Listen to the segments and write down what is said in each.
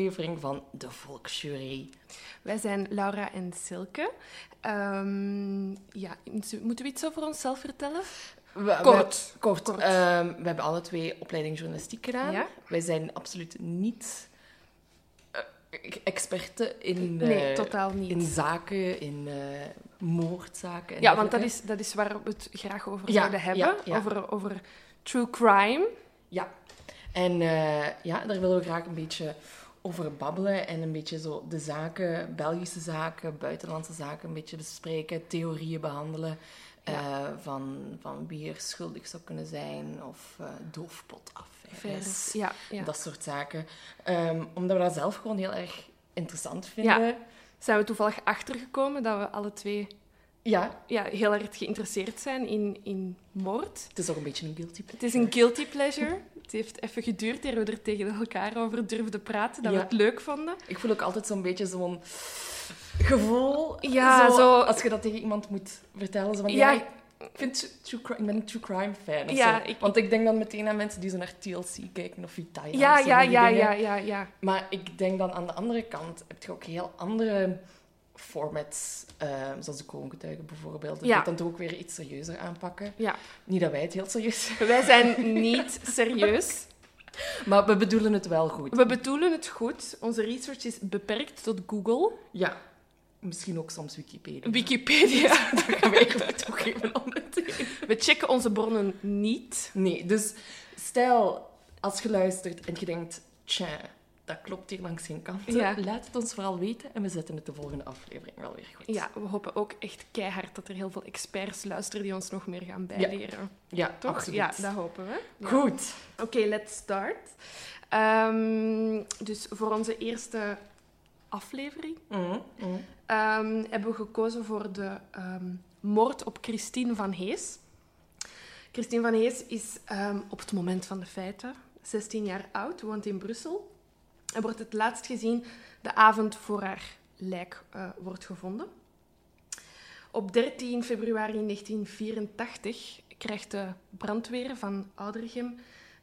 aflevering van De Volksjury. Wij zijn Laura en Silke. Ehm, ja, moeten we iets over onszelf vertellen? We- Kort. we- kort. Kort. Ehm, we hebben alle twee opleiding journalistiek gedaan. Ja. Wij zijn absoluut niet eh, experten in, eh, Nee, totaal niet. in zaken, in eh, moordzaken. en Ja, want dat is, dat is waar we het graag over Ja, zouden hebben. ja, ja. Over, over true crime. Ja. En ja, daar willen we graag een beetje over babbelen en een beetje zo de zaken, Belgische zaken, buitenlandse zaken, een beetje bespreken, theorieën behandelen. eh, van, van wie er schuldig zou kunnen zijn of eh doofpotaffaires. Vers. Ja, ja. Dat soort zaken. Ehm, omdat we dat zelf gewoon heel erg interessant vinden. Zijn we toevallig achtergekomen dat we alle twee Ja, ja, heel erg geïnteresseerd zijn in, in moord. het is ook een beetje een guilty Het is een guilty pleasure. Het heeft even geduurd eer we er tegen elkaar over durfden praten, dat Ja. we het leuk vonden. Ik voel ook altijd zo'n beetje zo'n gevoel. Ja, zo- Als je dat tegen iemand moet vertellen. Zo van, Ja. ja, ik, vind true crime, ik ben een true crime fan. Ja, ik- Want ik denk dan meteen aan mensen die zo naar TLC kijken of Vitalia. Ja, ja, ja, ja, ja, ja. Maar ik denk dan aan de andere kant heb je ook heel andere formats. eh, zoals de kroongetuigen bijvoorbeeld. Dat Ja. moet dan toch ook weer iets serieuzer aanpakken. ja. Niet dat wij het heel serieus Wij zijn niet serieus. Maar we bedoelen het wel goed. We bedoelen het goed. Onze research is beperkt tot Google, Ja. Misschien ook soms Wikipedia. Wikipedia. Dat gaan wij even toegeven ondertussen. We checken onze bronnen niet. Nee, dus stel als je luistert en je denkt, tja, dat klopt hier langs geen kant. Ja. Laat het ons vooral weten en we zetten het de volgende aflevering wel weer goed. Ja, we hopen ook echt keihard dat er heel veel experts luisteren die ons nog meer gaan bijleren. ja Toch? absoluut. Ja, dat hopen we. Ja. Goed. Oké, let's start. Ehm, dus voor onze eerste aflevering Mhm, mhm. ehm, hebben we gekozen voor de ehm, moord op Christine van Hees. Christine van Hees is op het moment van de feiten 16 jaar oud, woont in Brussel. En wordt het laatst gezien de avond voor haar lijk eh, wordt gevonden. Op 13 februari 1984 krijgt de brandweer van Oudergem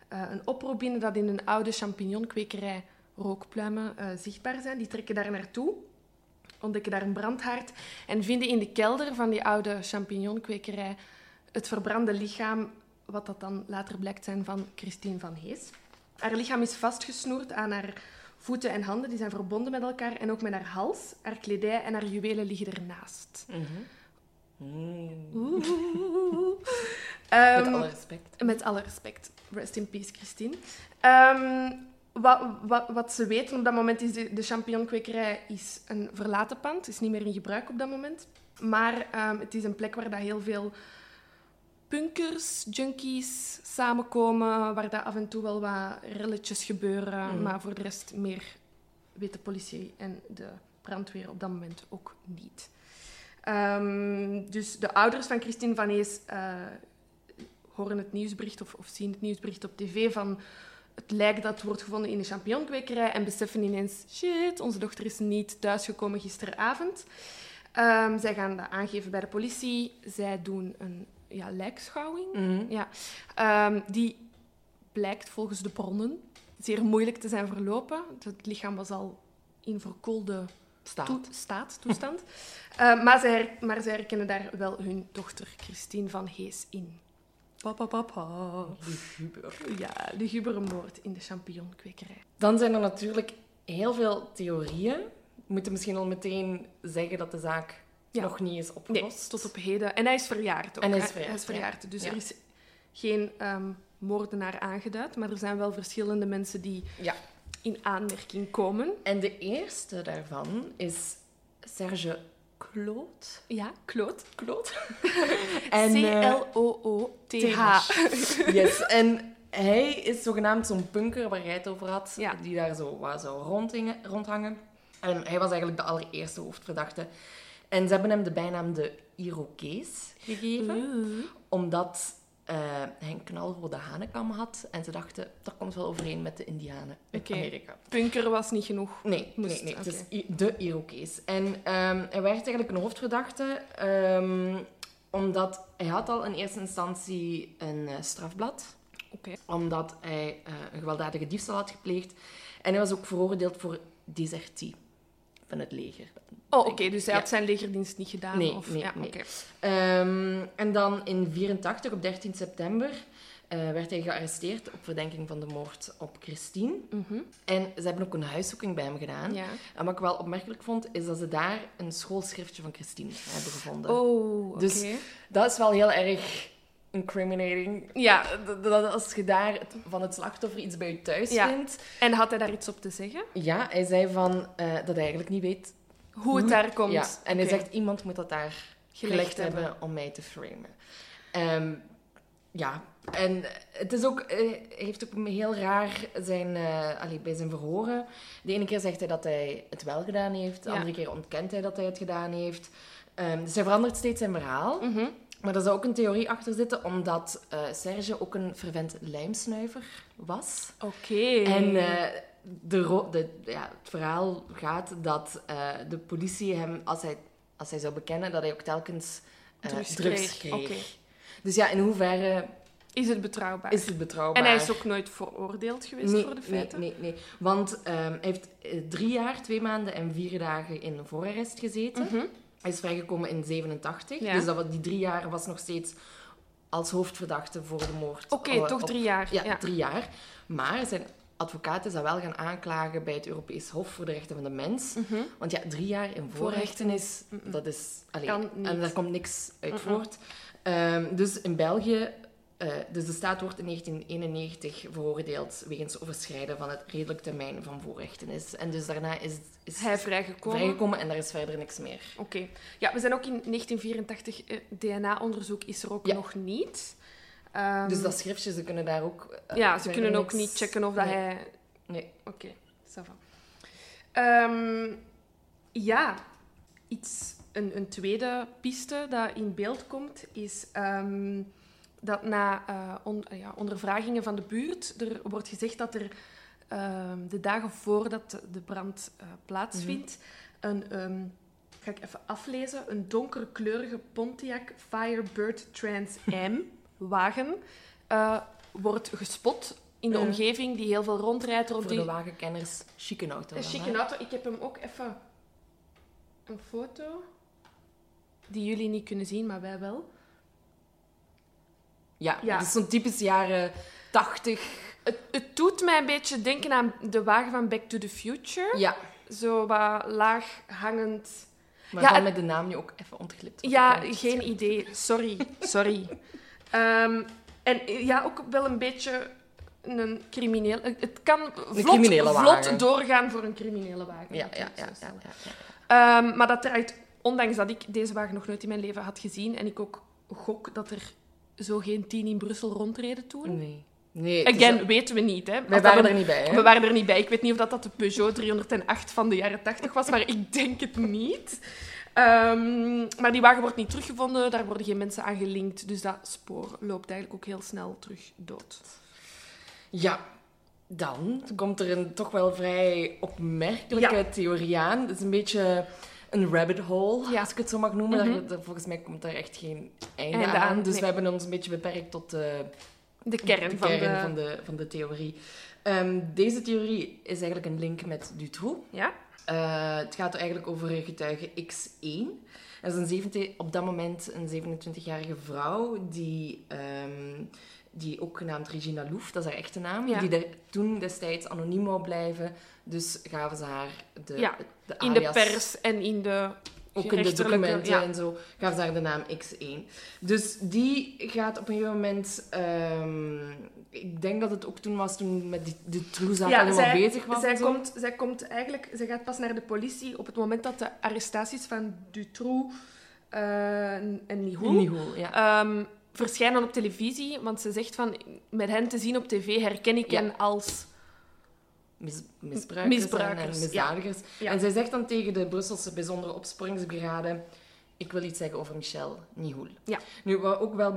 eh, een oproep binnen dat in een oude champignonkwekerij rookpluimen eh, zichtbaar zijn. Die trekken daar naartoe, ontdekken daar een brandhaard en vinden in de kelder van die oude champignonkwekerij het verbrande lichaam, wat dat dan later blijkt zijn van Christine van Hees. Haar lichaam is vastgesnoerd aan haar voeten en handen, die zijn verbonden met elkaar, en ook met haar hals. Haar kledij en haar juwelen liggen ernaast. Mhm. Mm. Oeh. Met Ehm, alle respect. met alle respect. Rest in peace, Christine. Ehm, wat, wat, wat ze weten op dat moment is, de, de champignonkwekerij is een verlaten pand. is niet meer in gebruik op dat moment. Maar ehm, het is een plek waar dat heel veel punkers, junkies samenkomen, waar dat af en toe wel wat relletjes gebeuren. Mhm. Maar voor de rest meer weet de politie en de brandweer op dat moment ook niet. Ehm, dus de ouders van Christine Van Hees eh, horen het nieuwsbericht of, of zien het nieuwsbericht op tv van het lijk dat wordt gevonden in de champignonkwekerij en beseffen ineens, shit, onze dochter is niet thuisgekomen gisteravond. Ehm, zij gaan dat aangeven bij de politie. Zij doen een ja, lijkschouwing. Mhm. Ja. Ehm, die blijkt volgens de bronnen zeer moeilijk te zijn verlopen. Het lichaam was al in verkoelde Staat. toe- staat, toestand. Eh, maar, zij, maar zij herkennen daar wel hun dochter Christine van Hees in. Pa, pa, pa, pa. Luguber. Ja, de moord in de champignonkwekerij. Dan zijn er natuurlijk heel veel theorieën. We moeten misschien al meteen zeggen dat de zaak Ja. nog niet is Nee, opgelost. tot op heden. En hij is verjaard ook. En hij is verjaard, Hij is verjaard. Dus Ja. er is geen ehm, moordenaar aangeduid, maar er zijn wel verschillende mensen die Ja. in aanmerking komen. En de eerste daarvan is Serge Claude. Ja, Kloot. Eh, C-L-O-O-T-H. Yes, en hij is zogenaamd zo'n punker waar jij het over had, Ja. die daar zo, waar zo rondhangen. En hij was eigenlijk de allereerste hoofdverdachte. En ze hebben hem de bijnaam de Irokees gegeven, omdat eh, hij een knalrode hanenkam had. En ze dachten, dat komt wel overeen met de Indianen uit. Amerika. Punker was niet genoeg. Nee, Moest, nee, nee. Het is de Irokees. En ehm, hij werd eigenlijk een hoofdverdachte ehm, omdat hij had al in eerste instantie een eh, strafblad. Oké. Omdat hij eh, een gewelddadige diefstal had gepleegd. En hij was ook veroordeeld voor desertie van het leger. Oh, oké. dus hij Ja. had zijn legerdienst niet gedaan? Nee, of... nee, ja, nee. oké. Ehm, en dan in 84, op 13 september, eh, werd hij gearresteerd op verdenking van de moord op Christine. Mhm. En ze hebben ook een huiszoeking bij hem gedaan. Ja. En wat ik wel opmerkelijk vond, is dat ze daar een schoolschriftje van Christine hebben gevonden. Oh, oké. Dus- Dat is wel heel erg incriminating. Ja. Dat, dat als je daar van het slachtoffer iets bij je thuis Ja. vindt. En had hij daar iets op te zeggen? Ja, hij zei van, eh, dat hij eigenlijk niet weet Hoe het daar komt? Ja, en hij zegt, iemand moet dat daar gelegd, hebben. om mij te framen. Ehm, ja, en het is ook, eh, hij heeft ook heel raar zijn, eh, allee, bij zijn verhoren. De ene keer zegt hij dat hij het wel gedaan heeft, de Ja. andere keer ontkent hij dat hij het gedaan heeft. Ehm, dus hij verandert steeds zijn verhaal. Mhm. Maar er zou ook een theorie achter zitten, omdat eh, Serge ook een fervent lijmsnuiver was. Oké. En eh, de, de, ja, het verhaal gaat dat eh, de politie hem, als hij, als hij zou bekennen, dat hij ook telkens Drugs drugs, kreeg. Dus ja, in hoeverre Is het betrouwbaar? is het betrouwbaar? En hij is ook nooit veroordeeld geweest nee, voor de nee, feiten? nee, nee. Want ehm, hij heeft drie jaar, twee maanden en vier dagen in voorarrest gezeten. Mhm. Is vrijgekomen in 87. Ja. Dus dat, was- die drie jaar was nog steeds als hoofdverdachte voor de moord. Oké, eh, toch drie jaar. Ja, Ja. drie jaar. Maar zijn advocaat is dat wel gaan aanklagen bij het Europees Hof voor de Rechten van de Mens. Mhm. Want ja, drie jaar in voorrechtenis, dat is... allee, Kan niet. en daar komt niks uit voort. Ehm, dus in België... eh, dus de staat wordt in 1991 veroordeeld wegens overschrijden van het redelijk termijn van voorrechtenis. En dus daarna is, is Hij vrijgekomen. vrijgekomen en daar is verder niks meer. Oké. Ja, we zijn ook in 1984. eh, DNA-onderzoek is er ook Ja. nog niet. Ehm, Dus dat schriftje, ze kunnen daar ook... eh, ja, ze kunnen ook niks- niet checken of dat Nee. hij... Nee. Oké, ça va. Ehm, ja, iets, een, een tweede piste dat in beeld komt, is ehm, dat na eh, on- ja, ondervragingen van de buurt, er wordt gezegd dat er ehm, de dagen voordat de- brand eh, plaatsvindt, een, ehm, ga ik even aflezen, een donkerkleurige Pontiac Firebird Trans M wagen eh, wordt gespot in de omgeving die heel veel rondrijdt op Voor die de wagenkenners, chique auto. een chique auto. Ik heb hem ook even... Een foto. Die jullie niet kunnen zien, maar wij wel. Ja, Ja. dat is zo'n typisch jaren 80. Het, het doet mij een beetje denken aan de wagen van Back to the Future. Ja, Zo wat laag hangend. maar Ja, dan het- met de naam nu ook even ontglipt. Ja, geen idee. Sorry. Sorry. Ehm, en ja, ook wel een beetje een crimineel... Het kan vlot, vlot doorgaan voor een criminele wagen. Ja, ja, ja, ja. Ehm, maar dat draait, ondanks dat ik deze wagen nog nooit in mijn leven had gezien en ik ook gok dat er zo geen tien in Brussel rondreden toen. Nee. nee Again, weten we niet. Hè. Wij waren er niet bij, hè? We waren er niet bij. Ik weet niet of dat, dat de Peugeot 308 van de jaren 80 was, maar ik denk het niet. Ehm, maar die wagen wordt niet teruggevonden, daar worden geen mensen aan gelinkt, dus dat spoor loopt eigenlijk ook heel snel terug dood. Ja. Dan komt er een toch wel vrij opmerkelijke Ja. theorie aan. Het is een beetje een rabbit hole, Ja. als ik het zo mag noemen. Mhm. Daar- volgens mij komt daar echt geen einde, Einde aan. Dus nee. we hebben ons een beetje beperkt tot de De kern, de van, kern de... van, de, van de theorie. Ehm, deze theorie is eigenlijk een link met Dutroux. Ja? Eh, het gaat eigenlijk over getuige X1. Dat is een 17, op dat moment een 27-jarige vrouw die, ehm, die ook genaamd Regina Loef, dat is haar echte naam, Ja. die toen destijds anoniem wou blijven. Dus gaven ze haar de, Ja, de In de pers en in de ook in de documenten ja. en zo, gaf ze haar de naam X1. Dus die gaat op een gegeven moment... ehm, ik denk dat het ook toen was, toen met die, de Troezaak Ja, zij, bezig was. zij, komt, zij komt eigenlijk... Zij gaat pas naar de politie op het moment dat de arrestaties van Dutroux eh, en goed, ja. ehm, verschijnen op televisie. Want ze zegt van... Met hen te zien op tv herken ik Ja. hen als... Mis, misbruikers, Misbruikers, en, ja. misdadigers. Ja. En zij zegt dan tegen de Brusselse bijzondere opsporingsbrigade... Ik wil iets zeggen over Michel Nihoul. Ja. Nu, wat ook wel,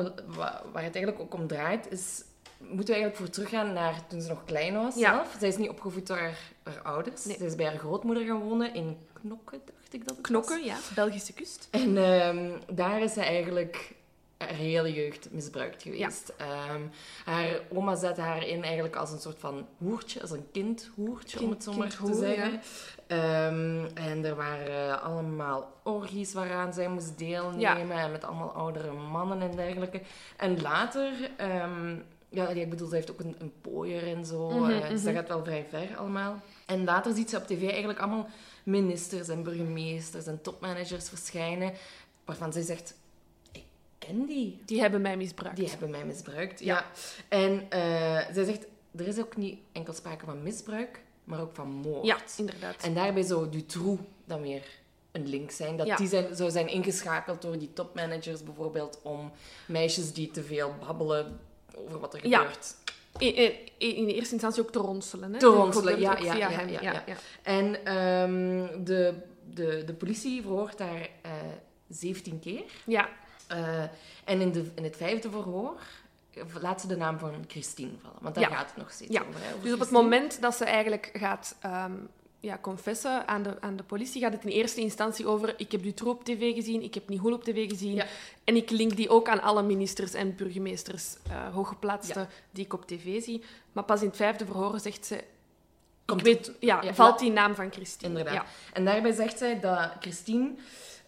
waar het eigenlijk ook om draait, is... Moeten we eigenlijk voor teruggaan naar toen ze nog klein was zelf. Zij is niet opgevoed door haar, haar ouders. Nee. Zij is bij haar grootmoeder gaan wonen in Knokke, dacht ik dat het was. Knokken, ja. Belgische kust. En ehm, daar is ze eigenlijk haar hele jeugd misbruikt geweest. Ehm, haar oma zette haar in eigenlijk als een soort van hoertje, als een kindhoertje, om het zo maar te zeggen. Ehm, en er waren allemaal orgies waaraan zij moest deelnemen, en met allemaal oudere mannen en dergelijke. En later... ehm, ja, ik bedoel, ze heeft ook een, een pooier en zo. Mhm, eh, dus dat mhm. gaat wel vrij ver allemaal. En later ziet ze op tv eigenlijk allemaal ministers en burgemeesters en topmanagers verschijnen, waarvan zij zegt, ken die. Die hebben mij misbruikt. Die hebben mij misbruikt. Ja. Ja. En eh, zij zegt, er is ook niet enkel sprake van misbruik, maar ook van moord. Ja, inderdaad. En daarbij zou Dutroux dan weer een link zijn. Dat Ja. die zijn, zou zijn ingeschakeld door die topmanagers bijvoorbeeld om meisjes die te veel babbelen over wat er Ja. gebeurt. In, in, in eerste instantie ook te ronselen. Hè? Te ronselen, ja, ja, ja, hem. ja, ja, ja. ja. En ehm, de, de, de politie verhoort daar eh 17 keer. Ja, Eh, en in, de, in het vijfde verhoor laat ze de naam van Christine vallen. Want daar Ja. gaat het nog steeds Ja. over. Hè, over Dus op het moment dat ze eigenlijk gaat ehm, ja, confessen aan de, aan de politie, gaat het in eerste instantie over ik heb Dutroux op tv gezien, ik heb Nihoul op tv gezien. Ja. En ik link die ook aan alle ministers en burgemeesters, eh hooggeplaatsten, die ik op tv zie. Maar pas in het vijfde verhoor zegt ze... Komt ik weet, ja, valt die naam van Christine. Inderdaad. En daarbij zegt zij dat Christine,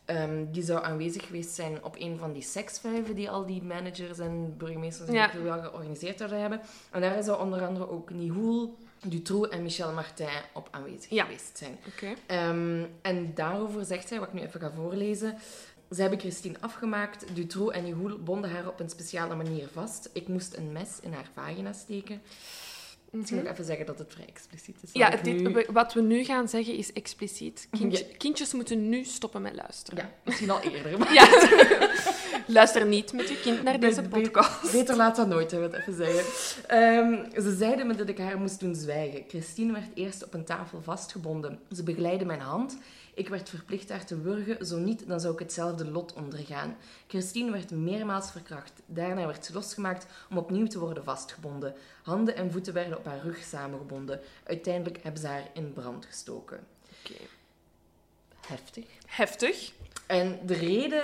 ehm, die zou aanwezig geweest zijn op een van die seksvijven die al die managers en burgemeesters Ja. en wel georganiseerd zouden hebben. En daar zou onder andere ook Nihoul, Dutroux en Michel Martin op aanwezig Ja. geweest zijn. Oké. Ehm, en daarover zegt zij, wat ik nu even ga voorlezen. Ze hebben Christine afgemaakt. Dutroux en Nihoul bonden haar op een speciale manier vast. Ik moest een mes in haar vagina steken. Misschien nog even zeggen dat het vrij expliciet is. Mhm. Ja, wat ik dit, nu- we- wat we nu gaan zeggen is expliciet. Kindje- Ja. Kindjes moeten nu stoppen met luisteren. Ja, misschien al eerder. Maar Ja. Luister niet met je kind naar deze podcast. Beter laat dan nooit, hè, wat even zeggen. Ehm, ze zeiden me dat ik haar moest doen zwijgen. Christine werd eerst op een tafel vastgebonden. Ze begeleidde mijn hand. Ik werd verplicht haar te wurgen, zo niet, dan zou ik hetzelfde lot ondergaan. Christine werd meermaals verkracht. Daarna werd ze losgemaakt om opnieuw te worden vastgebonden. Handen en voeten werden op haar rug samengebonden. Uiteindelijk hebben ze haar in brand gestoken. Oké. Heftig. Heftig. En de reden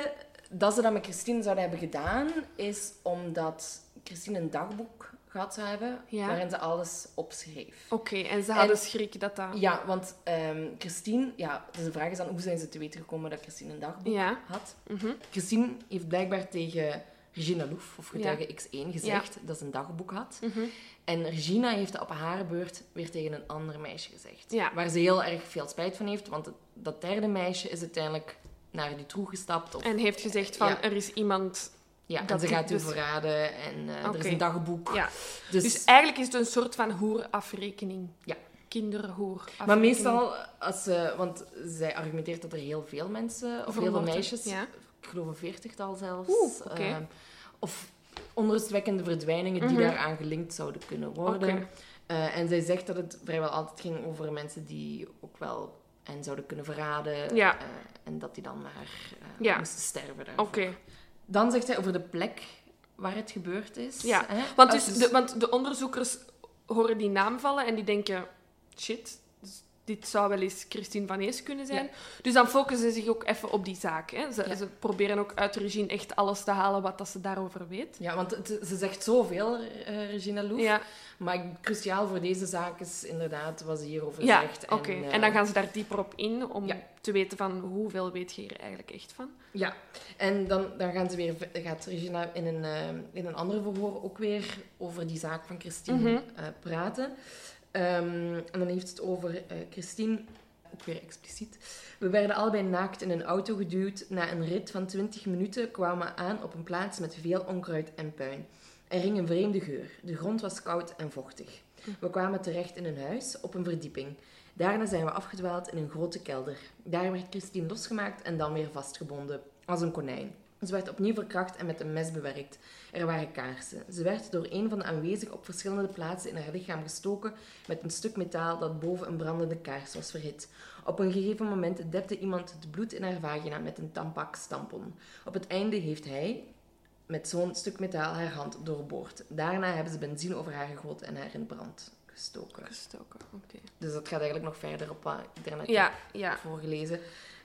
dat ze dat met Christine zouden hebben gedaan, is omdat Christine een dagboek gehad zou hebben, Ja. waarin ze alles opschreef. Oké, en ze hadden schrik dat dat... Ja, want ehm, Christine, ja, dus de vraag is dan, hoe zijn ze te weten gekomen dat Christine een dagboek Ja. had? Mhm. Christine heeft blijkbaar tegen Regina Loef, of getuige X1, gezegd dat ze een dagboek had. Mhm. En Regina heeft dat op haar beurt weer tegen een ander meisje gezegd. Waar ze heel erg veel spijt van heeft, want dat derde meisje is uiteindelijk naar die troe gestapt. Of, En heeft gezegd van, er is iemand... ja, en dat ze die gaat u dus- verraden en eh, er is een dagboek. Ja. Dus, Dus eigenlijk is het een soort van hoerafrekening. Ja. Kinderhoerafrekening. maar meestal, als ze, want zij argumenteert dat er heel veel mensen, of heel veel meisjes, Ja. ik geloof een veertigtal zelfs, Oeh, ehm, of onrustwekkende verdwijningen die Mhm. daaraan gelinkt zouden kunnen worden. Eh, en zij zegt dat het vrijwel altijd ging over mensen die ook wel hen zouden kunnen verraden. Ja. eh, en dat die dan maar eh, Ja. moesten sterven. daarvoor. Oké. Dan zegt zij over de plek waar het gebeurd is. Ja, hè. Want, dus dus- de, want de onderzoekers horen die naam vallen en die denken... Shit, dit zou wel eens Christine van Ees kunnen zijn. Dus dan focussen ze zich ook even op die zaak. Hè. Ze, Ja. ze proberen ook uit Regine echt alles te halen wat dat ze daarover weet. Ja, want het- ze zegt zoveel, eh, Regina Loef. Ja, Maar cruciaal voor deze zaak is inderdaad wat ze hierover ja zegt. oké. En, En, eh, dan gaan ze daar dieper op in om Ja. te weten van hoeveel weet je hier eigenlijk echt van. Ja, en dan, dan gaan ze weer, gaat Regina in een, eh, in een ander verhoor ook weer over die zaak van Christine Mhm. praten. Ehm, en dan heeft het over eh, Christine, ook weer expliciet. We werden allebei naakt in een auto geduwd. Na een rit van 20 minuten kwamen we aan op een plaats met veel onkruid en puin. Er hing een vreemde geur. De grond was koud en vochtig. We kwamen terecht in een huis op een verdieping. Daarna zijn we afgedwaald in een grote kelder. Daar werd Christine losgemaakt en dan weer vastgebonden, als een konijn. Ze werd opnieuw verkracht en met een mes bewerkt. Er waren kaarsen. Ze werd door een van de aanwezigen op verschillende plaatsen in haar lichaam gestoken met een stuk metaal dat boven een brandende kaars was verhit. Op een gegeven moment depte iemand het bloed in haar vagina met een tampax tampon. Op het einde heeft hij, met zo'n stuk metaal, haar hand doorboord. Daarna hebben ze benzine over haar gegoten en haar in brand gestoken. Gestoken, oké. Dus dat gaat eigenlijk nog verder op wat ik daarnet Ja, ja. heb voorgelezen.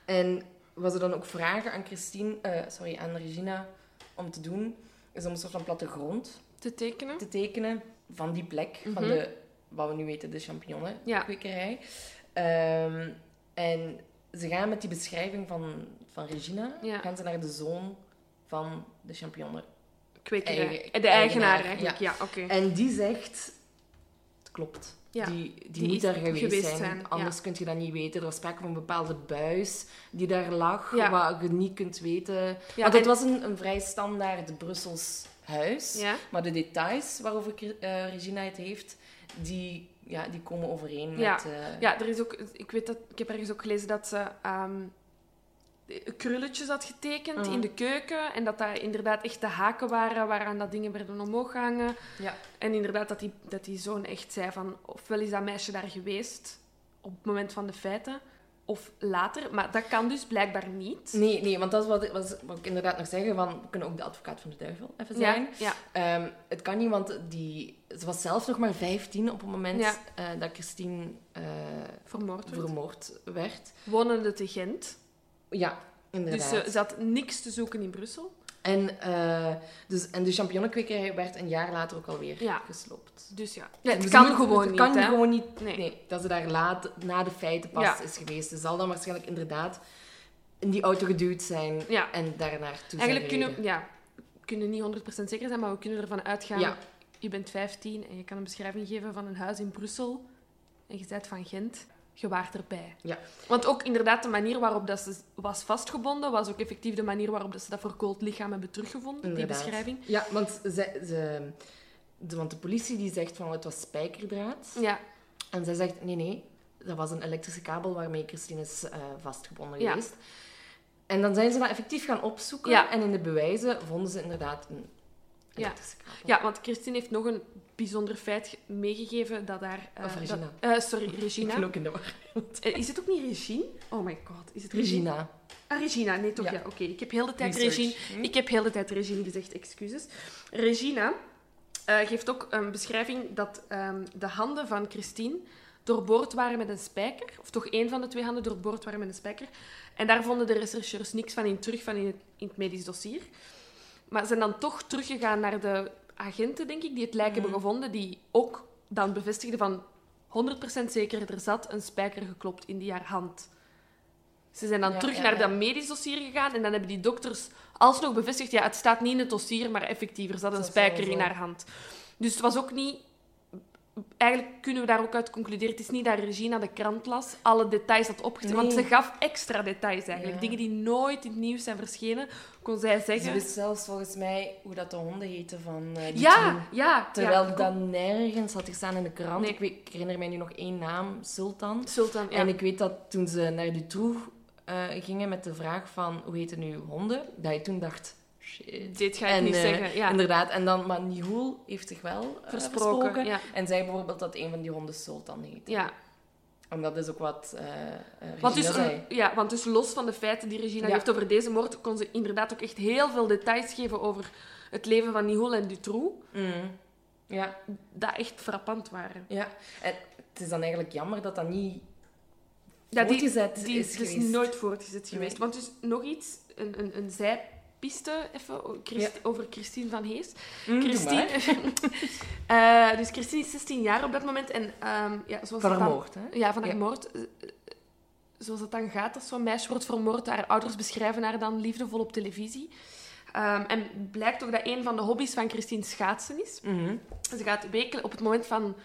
En wat ze dan ook vragen aan Christine, eh, sorry, aan Regina om te doen, is om een soort van plattegrond Te tekenen. te tekenen van die plek, van Mhm. de, wat we nu weten, de champignonnenkwekerij. Ja. Ehm, en ze gaan met die beschrijving van, van Regina, Ja. gaan ze naar de zoon van de champignonnen. Kwekerij. Eigen- de eigenaar eigenaar, eigenlijk, ja, oké. En die zegt, het klopt. Ja, Die, die, die moet daar geweest, geweest zijn, zijn, anders kun je dat niet weten. Er was sprake van een bepaalde buis die daar lag, Ja. wat je niet kunt weten. Ja, Want het en- was een, een vrij standaard Brussels huis. Ja. Maar de details waarover eh, Regina het heeft, die, ja, die komen overeen Ja. met... eh, Ja, er is ook, ik, weet dat, ik heb ergens ook gelezen dat ze ehm, krulletjes had getekend in de keuken. En dat daar inderdaad echt de haken waren waaraan dat dingen werden omhoog gehangen. ja. En inderdaad dat die, dat die zoon echt zei van... Ofwel is dat meisje daar geweest op het moment van de feiten, of later. Maar dat kan dus blijkbaar niet. Nee, nee, want dat is wat, ik- was, wat ik inderdaad nog zeggen. Van, we kunnen ook de advocaat van de duivel even Ja, zijn. ja, Ehm, het kan niet, want die, ze was zelf nog maar 15 op het moment Ja. eh, dat Christine eh, vermoord werd. vermoord werd. Wonende te Gent. Ja, Dus inderdaad. ze, ze had niks te zoeken in Brussel. En, eh, dus, en de champignonnenkwekerij werd een jaar later ook alweer Ja. gesloopt. Dus ja, het ze kan gewoon het niet, kan hè. gewoon niet. Nee. Nee. dat ze daar laat, na de feiten pas Ja. is geweest. Ze zal dan waarschijnlijk inderdaad in die auto geduwd zijn en daar naartoe Eigenlijk zijn kunnen ja, we kunnen niet 100% zeker zijn, maar we kunnen ervan uitgaan... Je bent 15 en je kan een beschrijving geven van een huis in Brussel. En je bent van Gent. Je waart erbij. Ja. Want ook inderdaad de manier waarop dat ze was vastgebonden... was ook effectief de manier waarop dat ze dat verkoold lichaam hebben teruggevonden. Die Inderdaad. beschrijving. Ja, want, ze, ze, de, want de politie die zegt van het was spijkerdraad. Ja, En zij zegt nee, nee, dat was een elektrische kabel waarmee Christine is eh, vastgebonden Ja. geweest. En dan zijn ze dat effectief gaan opzoeken. Ja. En in de bewijzen vonden ze inderdaad een Ja. ja, want Christine heeft nog een bijzonder feit ge- meegegeven dat daar... eh, Of Regina. dat- eh, sorry, Regina. in de war. Eh, is het ook niet Regine? Oh my god, is het Regina. Ah, Regina, nee toch? Ja, Ja. oké. Ik heb heel de tijd Research. Regine... Hm? Ik heb heel de tijd Regine gezegd, excuses. Regina geeft ook een beschrijving dat ehm, de handen van Christine doorboord waren met een spijker. Of toch één van de twee handen doorboord waren met een spijker. En daar vonden de rechercheurs niks van in terug van in het, in het medisch dossier. Maar ze zijn dan toch teruggegaan naar de agenten, denk ik, die het lijk hebben gevonden, die ook dan bevestigden van 100% zeker, er zat een spijker geklopt in die haar hand. Ze zijn dan Ja, terug ja, naar ja. dat medisch dossier gegaan en dan hebben die dokters alsnog bevestigd, ja, het staat niet in het dossier, maar effectief, er zat een spijker in haar hand. Dus het was ook niet... Eigenlijk kunnen we daar ook uit concluderen, het is niet dat Regina de krant las, alle details had opgeschreven, want ze gaf extra details eigenlijk. Ja. Dingen die nooit in het nieuws zijn verschenen, kon zij Ze zeggen. wist zelfs volgens mij hoe dat de honden heten van eh, die Ja, ja. Terwijl ja, dat nergens had gestaan in de krant. Nee. Ik, weet, ik herinner mij nu nog één naam, Sultan. Sultan, ja. En ik weet dat toen ze naar Dutroux eh gingen met de vraag van hoe heten nu honden, dat je toen dacht, shit. Dit ga ik En, niet eh, zeggen. Ja. Inderdaad. En dan, maar Nihul heeft zich wel eh, Versproken, versproken. ja. En zei bijvoorbeeld dat een van die honden Sultan heet. Ja. En dat is ook wat eh, Want, dus, zei. ja, want dus los van de feiten die Regina Ja. heeft over deze moord, kon ze inderdaad ook echt heel veel details geven over het leven van Nihol en Dutroux, Mm. Ja, dat echt frappant waren. ja. En het is dan eigenlijk jammer dat dat niet die, voortgezet die is is dus nooit voortgezet Nee. geweest. Want dus nog iets, een, een, een zijpiste even Ja. over Christine van Hees. Mm, Christine. Eh, dus Christine is 16 jaar op dat moment. En ehm, ja, zoals Van haar dan- moord, hè? Ja, van haar Ja. moord. Eh, eh, Zoals het dan gaat als zo'n meisje wordt vermoord. Haar ouders beschrijven haar dan liefdevol op televisie. Ehm, en blijkt ook dat een van de hobby's van Christine schaatsen is. Mhm. Ze gaat wekelijks, op het moment van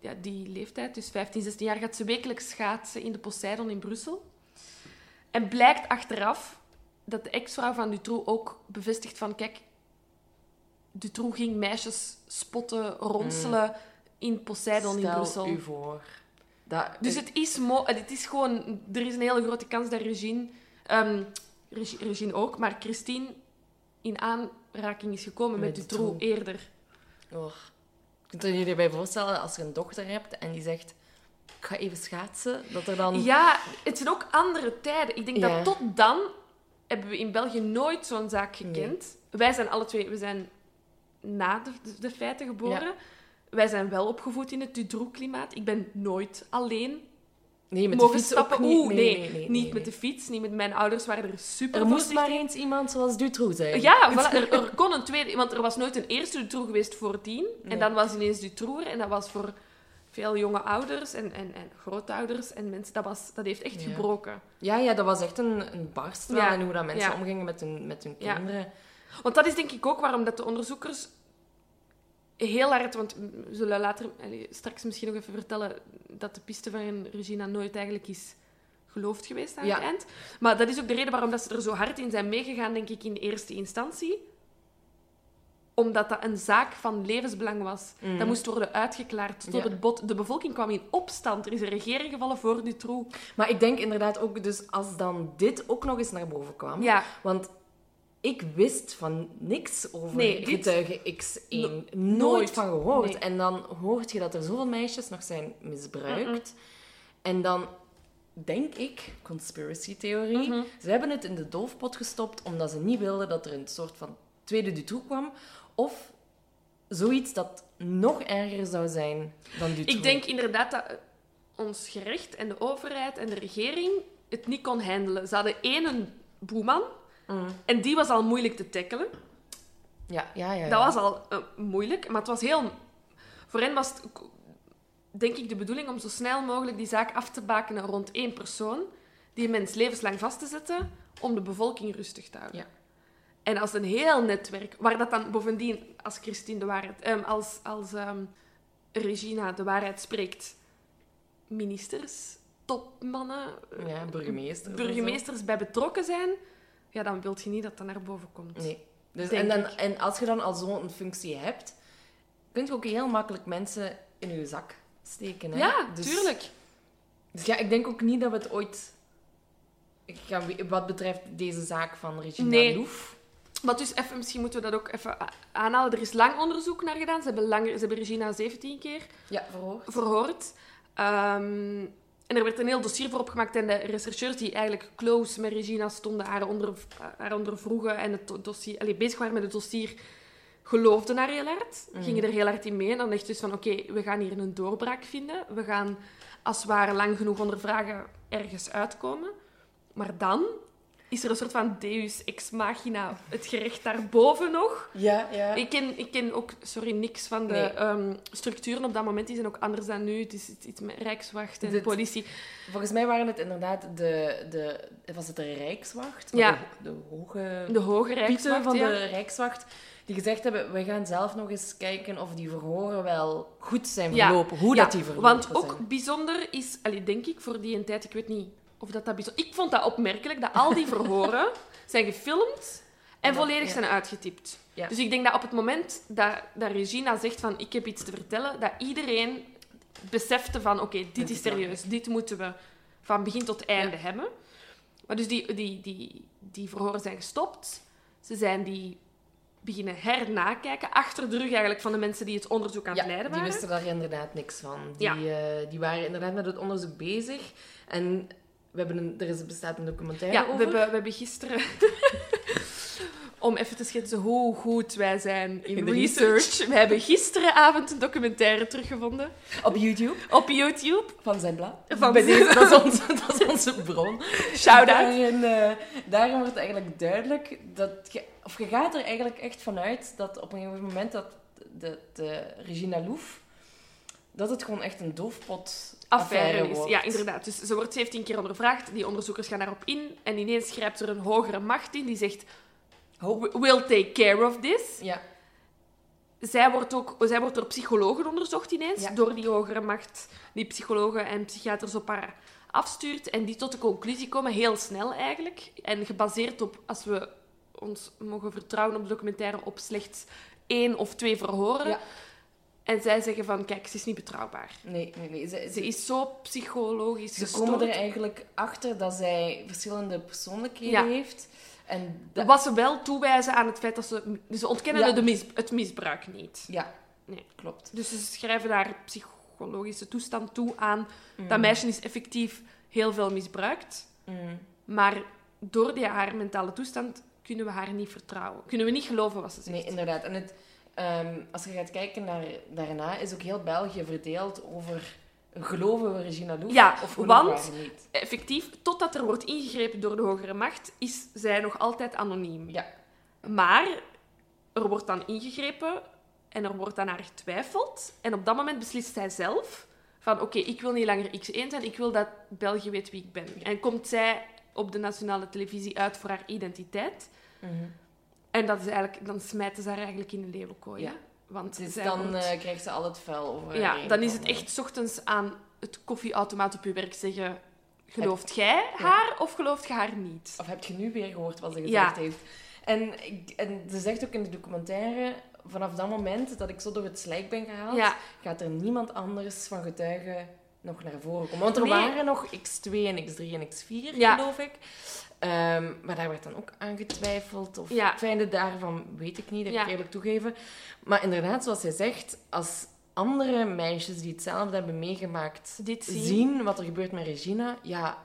ja, die leeftijd, dus 15, 16 jaar, gaat ze wekelijks schaatsen in de Poseidon in Brussel. En blijkt achteraf dat de ex-vrouw van Dutroux ook bevestigt van, kijk, Dutroux ging meisjes spotten, ronselen in Poseidon in Stel Brussel. u voor. Dat, Dus het is, mo het is gewoon... Er is een hele grote kans dat Regine... ehm, Regi- Regine ook, maar Christine in aanraking is gekomen met, Met Dutroux Dutroux. eerder. Oh. Kunt je je erbij voorstellen als je een dochter hebt en die zegt: Ik ga even schaatsen, dat er dan. Ja, het zijn ook andere tijden. Ik denk Ja. dat tot dan hebben we in België nooit zo'n zaak gekend. Wij zijn alle twee... We zijn na de, de, feiten geboren. Ja. Wij zijn wel opgevoed in het Dutroux-klimaat. Ik ben nooit alleen nee, met mogen de fiets stappen. ook niet. Oeh, nee, nee, niet met de fiets, niet met mijn ouders. waren er super Er moest maar eens iemand zoals Dutroux zijn. Ja, voilà, er, er kon een tweede... Want er was nooit een eerste Dutroux geweest voor tien. En dan was ineens Dutroux. En dat was voor veel jonge ouders en, en, en grootouders en mensen... Dat, was, dat heeft echt Ja. gebroken. Ja, ja, dat was echt een, een barst. Ja. En hoe dat mensen Ja. omgingen met hun, met hun kinderen. Want dat is denk ik ook waarom dat de onderzoekers heel hard... Want we zullen later, straks misschien nog even vertellen dat de piste van Regina nooit eigenlijk is geloofd geweest aan het eind. Maar dat is ook de reden waarom dat ze er zo hard in zijn meegegaan, denk ik, in eerste instantie. Omdat dat een zaak van levensbelang was. Mhm. Dat moest worden uitgeklaard tot Ja. het bot. De bevolking kwam in opstand. Er is een regering gevallen voor Dutroux. Maar ik denk inderdaad ook, dus als dan dit ook nog eens naar boven kwam. Ja, Want ik wist van niks over Nee, getuige X1. No- nooit nooit. van gehoord. Nee. En dan hoort je dat er zoveel meisjes nog zijn misbruikt. En dan denk ik, conspiracy theorie, Mhm. ze hebben het in de doofpot gestopt omdat ze niet wilden dat er een soort van tweede Dutroux kwam. Of zoiets dat nog erger zou zijn dan Dutroux. ik denk inderdaad dat eh, ons gerecht en de overheid en de regering het niet kon handelen. Ze hadden één boeman Mm. en die was al moeilijk te tackelen. Ja, ja, ja. ja. Dat was al eh, moeilijk, maar het was heel... Voor hen was het, denk ik, de bedoeling om zo snel mogelijk die zaak af te bakenen rond één persoon, die een mens levenslang vast te zetten, om de bevolking rustig te houden. Ja. En als een heel netwerk, waar dat dan bovendien, als Christine de waarheid, ehm, als, als ehm, Regina de waarheid spreekt, ministers, topmannen, eh, Ja, burgemeester. burgemeesters bij betrokken zijn, ja, dan wil je niet dat dat naar boven komt. Nee. Dus, en, dan, ik. en als je dan al zo'n functie hebt, kun je ook heel makkelijk mensen in je zak steken. Hè? Ja, dus, tuurlijk. Dus ja, ik denk ook niet dat we het ooit... Wat betreft deze zaak van Regina Nee. Loef... Maar dus even, misschien moeten we dat ook even aanhalen. Er is lang onderzoek naar gedaan. Ze hebben, langer, ze hebben Regina 17 keer Ja, verhoord. verhoord. Ehm, en er werd een heel dossier voor opgemaakt. En de rechercheurs die eigenlijk close met Regina stonden, haar, onder, haar ondervroegen en het do- dossier, allee, bezig waren met het dossier, geloofden haar heel hard. Mhm. Gingen er heel hard in mee. En dan dacht je dus van, oké, we gaan hier een doorbraak vinden. We gaan, als we haar lang genoeg ondervragen, ergens uitkomen. Maar dan is er een soort van deus ex machina, het gerecht daarboven nog. Ja, ja. Ik ken, ik ken ook, sorry, niks van de Nee. ehm, structuren op dat moment. Die zijn ook anders dan nu. Het is iets- met rijkswacht en Dit- politie. Volgens mij waren het inderdaad de... de was het de Rijkswacht? Ja. De, de hoge... De hoge rijkswacht, van ja. de Rijkswacht die gezegd hebben, we gaan zelf nog eens kijken of die verhoren wel goed zijn Ja. verlopen. Hoe Ja, dat die verlopen Want ook zijn. bijzonder is, allee, denk ik, voor die een tijd, ik weet niet of dat dat bijzonder... Ik vond dat opmerkelijk, dat al die verhoren zijn gefilmd en Dat- volledig ja. zijn uitgetypt. Ja. Dus ik denk dat op het moment dat, dat Regina zegt van ik heb iets te vertellen, dat iedereen besefte van oké, dit Dit is serieus, dit moeten we van begin tot einde hebben. Maar dus die, die, die, die verhoren zijn gestopt. Ze zijn die beginnen hernakijken, achter de rug eigenlijk van de mensen die het onderzoek aan het Ja, leiden die waren. wisten daar inderdaad niks van. Die, Ja. eh, die waren inderdaad met het onderzoek bezig. En we hebben een, er is, bestaat een documentaire Ja, over. we hebben, we hebben gisteren om even te schetsen hoe goed wij zijn in, research. We hebben gisteravond een documentaire teruggevonden Op YouTube. op YouTube. Van zijn blad. Van Bij deze, dat, is onze, dat is onze bron. Shout-out. Daarin, eh, daarin wordt eigenlijk duidelijk dat je, of je gaat er eigenlijk echt vanuit dat op een gegeven moment dat de, de Regina Loef, dat het gewoon echt een doofpot affaire, is. wordt. Ja, inderdaad. Dus ze wordt 17 keer ondervraagd. Die onderzoekers gaan daarop in. En ineens grijpt er een hogere macht in die zegt... "We- We'll take care of this. Ja, Zij wordt, ook, zij wordt door psychologen onderzocht ineens. Ja. Door die hogere macht die psychologen en psychiaters op haar afstuurt. En die tot de conclusie komen, heel snel eigenlijk. En gebaseerd op, als we ons mogen vertrouwen op de documentaire, op slechts één of twee verhoren. Ja. En zij zeggen van, kijk, ze is niet betrouwbaar. nee, nee, nee. Ze, Ze is zo psychologisch ze gestoord. komen er eigenlijk achter dat zij verschillende persoonlijkheden Ja. heeft. En dat, Wat ze wel toewijzen aan het feit dat ze... Ze ontkennen Ja. de mis, het misbruik niet. ja, Nee. klopt. Dus ze schrijven haar psychologische toestand toe aan. Mm. Dat meisje is effectief heel veel misbruikt. Mm. Maar door die, haar mentale toestand kunnen we haar niet vertrouwen. Kunnen we niet geloven wat ze zegt. Nee, inderdaad. En het, ehm, als je gaat kijken naar daarna, is ook heel België verdeeld over geloven we Regina Loef Ja, of geloven we want- haar niet. Effectief, totdat er wordt ingegrepen door de hogere macht, is zij nog altijd anoniem. Ja, Maar er wordt dan ingegrepen en er wordt dan naar getwijfeld. En op dat moment beslist zij zelf van oké, ik wil niet langer X1 zijn, ik wil dat België weet wie ik ben. En komt zij op de nationale televisie uit voor haar identiteit. Mhm. En dat is eigenlijk, dan smijten ze haar eigenlijk in de leeuwenkooi. Ja. Want dus dan wordt- eh, krijgt ze al het vuil over ja, dan is het echt 's ochtends aan het koffieautomaat op je werk zeggen... Gelooft jij haar of gelooft je haar niet? Of heb je nu weer gehoord wat ze Ja. gezegd heeft? En, en ze zegt ook in de documentaire, vanaf dat moment dat ik zo door het slijk ben gehaald, Ja, gaat er niemand anders van getuigen nog naar voren komen. Want er Nee. waren nog X2 en X3 en X4, Ja. geloof ik. Ehm, maar daar werd dan ook aan getwijfeld. Of Ja. het fijne daarvan weet ik niet, dat Ja. ik eerlijk toegeven. Maar inderdaad, zoals zij zegt, als andere meisjes die hetzelfde hebben meegemaakt dit zien. zien wat er gebeurt met Regina, ja,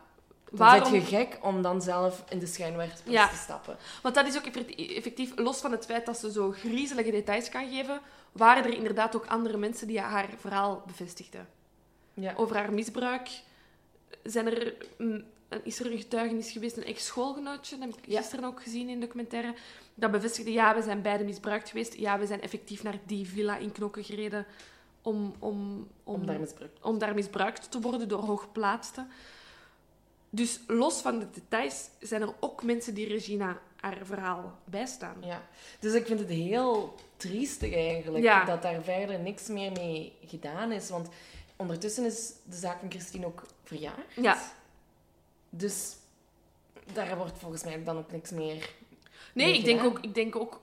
dan Waarom- je gek om dan zelf in de schijnwerpers Ja. te stappen. Want dat is ook effectief, los van het feit dat ze zo griezelige details kan geven, waren er inderdaad ook andere mensen die haar verhaal bevestigden. Ja. Over haar misbruik zijn er, mm, is er een getuigenis geweest, een ex-schoolgenootje, dat heb ik Ja. gisteren ook gezien in de documentaire, dat bevestigde, ja, we zijn beide misbruikt geweest. Ja, we zijn effectief naar die villa in Knokken gereden om, om, Om daar misbruik om daar misbruikt te worden door hooggeplaatsten. Dus los van de details zijn er ook mensen die Regina haar verhaal bijstaan. Ja, dus ik vind het heel triestig eigenlijk Ja. dat daar verder niks meer mee gedaan is. Want ondertussen is de zaak van Christine ook verjaard. Ja. Dus daar wordt volgens mij dan ook niks meer. Nee, ik denk, ook, ik, denk ook,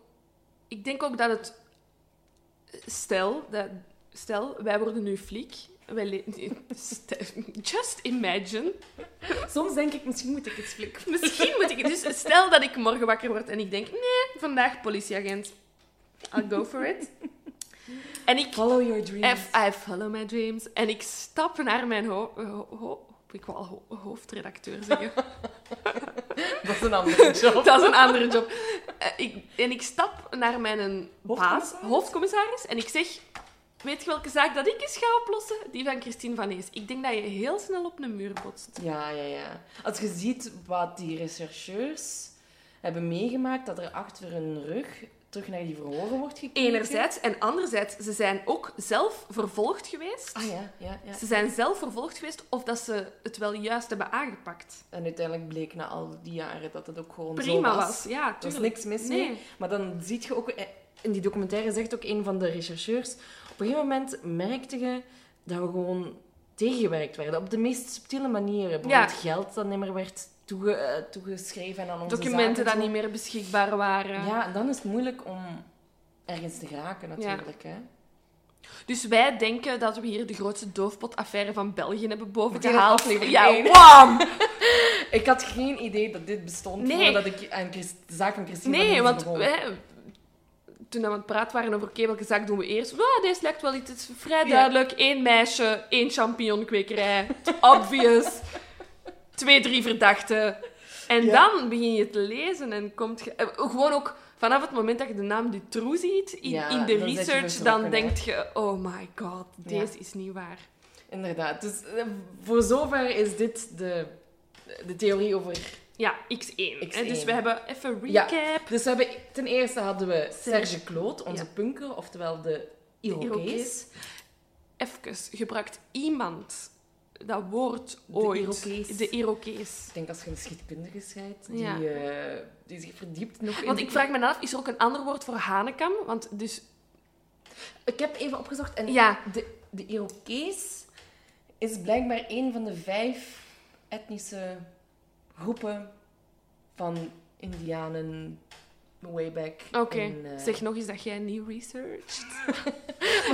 ik denk ook dat het... Stel, dat, stel wij worden nu fliek. Wij Just imagine. Soms denk ik, misschien moet ik eens flikken. Misschien moet ik... Dus stel dat ik morgen wakker word en ik denk... Nee, vandaag politieagent. I'll go for it. En ik Follow your dreams. I follow my dreams. En ik stap naar mijn ho- ik wou al ho- hoofdredacteur zeggen. Dat is een andere job. Dat is een andere job. Eh, ik, en ik stap naar mijn baas, Hoofdcommissaris? hoofdcommissaris, en ik zeg... Weet je welke zaak dat ik eens ga oplossen? Die van Christine van Ees. Ik denk dat je heel snel op een muur botst. Ja, ja, ja. Als je ziet wat die rechercheurs hebben meegemaakt, dat er achter hun rug terug naar die verhoren wordt gekeken. Enerzijds. En anderzijds, ze zijn ook zelf vervolgd geweest. Ah ja, ja, ja. Ze zijn zelf vervolgd geweest of dat ze het wel juist hebben aangepakt. En uiteindelijk bleek na al die jaren dat het ook gewoon zo Prima was. was. Ja, Er was niks mis Nee. mee. Maar dan zie je ook... eh, In die documentaire zegt ook een van de rechercheurs... Op een gegeven moment merkte je dat we gewoon tegengewerkt werden. Op de meest subtiele manieren. Bijvoorbeeld geld dat niet meer werd toege, eh, toegeschreven aan onze Documenten zo. niet meer beschikbaar waren. Ja, en dan is het moeilijk om ergens te geraken natuurlijk. Hè. Dus wij denken dat we hier de grootste doofpotaffaire van België hebben boven Meteen gehaald. aflevering Ja, wam! Ik had geen idee dat dit bestond Nee. voordat ik aan de zaak van Christine Nee, want begon. wij, toen we aan het praten waren over oké, welke zaak doen we eerst? Oh, deze lijkt wel iets het is vrij Ja. duidelijk. Eén meisje, één champignonkwekerij. Obvious. Twee, drie verdachten. En Ja. dan begin je te lezen en komt je... eh, Gewoon ook vanaf het moment dat je de naam Dutroux ziet in, Ja, in de dan research, dan denk je, oh my god, deze is niet waar. Inderdaad. Dus eh, voor zover is dit de, de theorie over... Ja, X1. hè. X1. Dus we hebben even recap. Dus we hebben, ten eerste hadden we Serge. Claude, onze punker, oftewel de. Irokees. Even, gebruikt iemand dat woord De ooit? Irokees. De Irokees. Ik denk als je een schietkundige scheidt, die, Ja. eh, die zich verdiept nog in... Want ik vraag me af, is er ook een ander woord voor hanekam? Want dus... Ik heb even opgezocht en Ja. de, de Irokees is blijkbaar een van de vijf etnische groepen van Indianen way back. Oké, eh, zeg nog eens dat jij niet researched.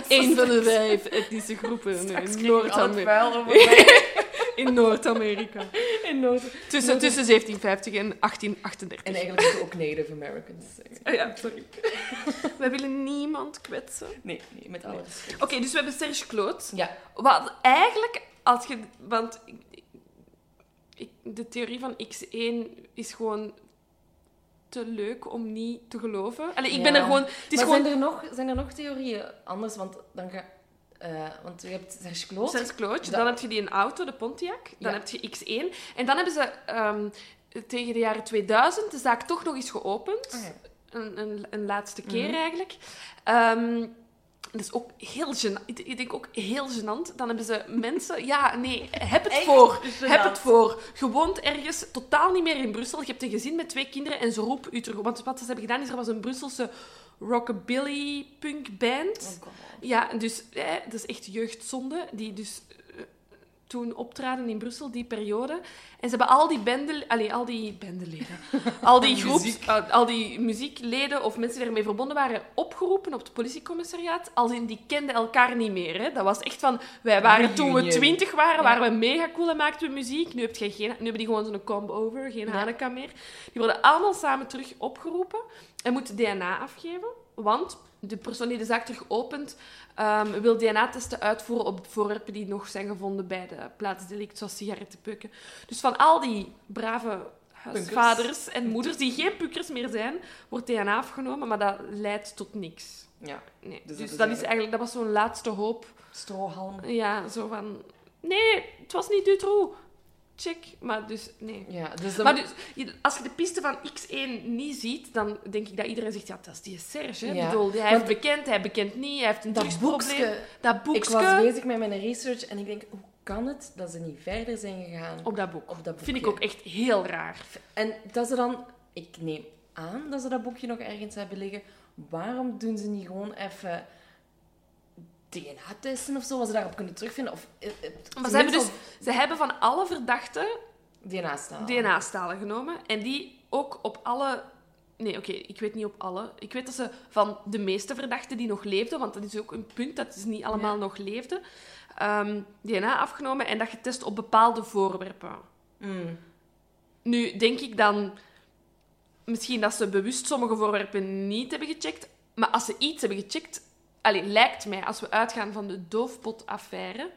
Eén van de vijf etnische groepen straks in Noord-Amerika. In Noord-Amerika. Noord. Tussen, Noord- tussen 1750 en 1838. En eigenlijk moeten ook Native Americans zeggen. Ah ja, sorry. We willen niemand kwetsen. Nee, nee, met alle respect. Oké, dus we hebben Serge Claude. Ja, Wat eigenlijk, als je... Want ik- de theorie van X1 is gewoon te leuk om niet te geloven. Allee, ik Ja. ben er gewoon... Het is maar gewoon... zijn, er nog, zijn er nog theorieën anders? Want dan ga... eh, want je hebt Serge Claude. Serge Dat- dan heb je die een auto, de Pontiac. Dan Ja. heb je X1. En dan hebben ze ehm, tegen de jaren 2000 de zaak toch nog eens geopend. Ja. een, een, een laatste keer Mhm. eigenlijk. Ehm, dat is ook heel gênant. Ik denk ook heel gênant. Dan hebben ze mensen... Ja, nee, heb het Echt voor. Heb het voor. Je woont ergens totaal niet meer in Brussel. Je hebt een gezin met twee kinderen en ze roepen u terug. Want wat ze hebben gedaan is, er was een Brusselse rockabilly punk band. Oh. Ja, dus eh, dat is echt jeugdzonde. Die dus toen optraden in Brussel, die periode. En ze hebben al die bende... Allee, al die bendeleden. Al die groeps... Eh, al die muziekleden of mensen die ermee verbonden waren, opgeroepen op het politiecommissariaat. Als in, die kenden elkaar niet meer. Hè. Dat was echt van... Wij waren toen we twintig waren, waren we mega cool en maakten we muziek. Nu, heb je geen, nu hebben die gewoon zo'n comb-over, geen. Haneka meer. Die worden allemaal samen terug opgeroepen en moeten DNA afgeven. Want de persoon die de zaak terug opent, ehm, wil DNA-testen uitvoeren op voorwerpen die nog zijn gevonden bij de plaatsdelict, zoals sigarettenpukken. Dus van al die brave huisvaders en moeders die geen pukkers meer zijn, wordt DNA afgenomen, maar dat leidt tot niks. Ja, Nee. Dus Dus, dat is dat is eigenlijk- eigenlijk, dat was zo'n laatste hoop. strohalm. Ja, zo van... Nee, het was niet Dutroux. Check. Maar dus, nee. Ja, dus dan... Maar dus, als je de piste van X1 niet ziet, dan denk ik dat iedereen zegt, ja, dat is die Serge. Hè? Ja. Bedoel, hij heeft bekend, hij bekent niet, hij heeft een dat boekje... Dat Ik was bezig met mijn research en ik denk, hoe kan het dat ze niet verder zijn gegaan op dat boek. op dat? Vind ik ook echt heel raar. En dat ze dan... Ik neem aan dat ze dat boekje nog ergens hebben liggen. Waarom doen ze niet gewoon even DNA-testen of zo, wat ze daarop kunnen terugvinden? Of, eh, eh, Maar ze hebben, dus, ze hebben van alle verdachten al DNA-staan. DNA-stalen genomen. En die ook op alle... Nee, oké, ik weet niet op alle. Ik weet dat ze van de meeste verdachten die nog leefden, want dat is ook een punt, dat ze niet allemaal Ja. nog leefden, ehm, DNA afgenomen en dat getest op bepaalde voorwerpen. Mm. Nu, denk ik dan misschien dat ze bewust sommige voorwerpen niet hebben gecheckt. Maar als ze iets hebben gecheckt... Allee, lijkt mij, als we uitgaan van de doofpot-affaire...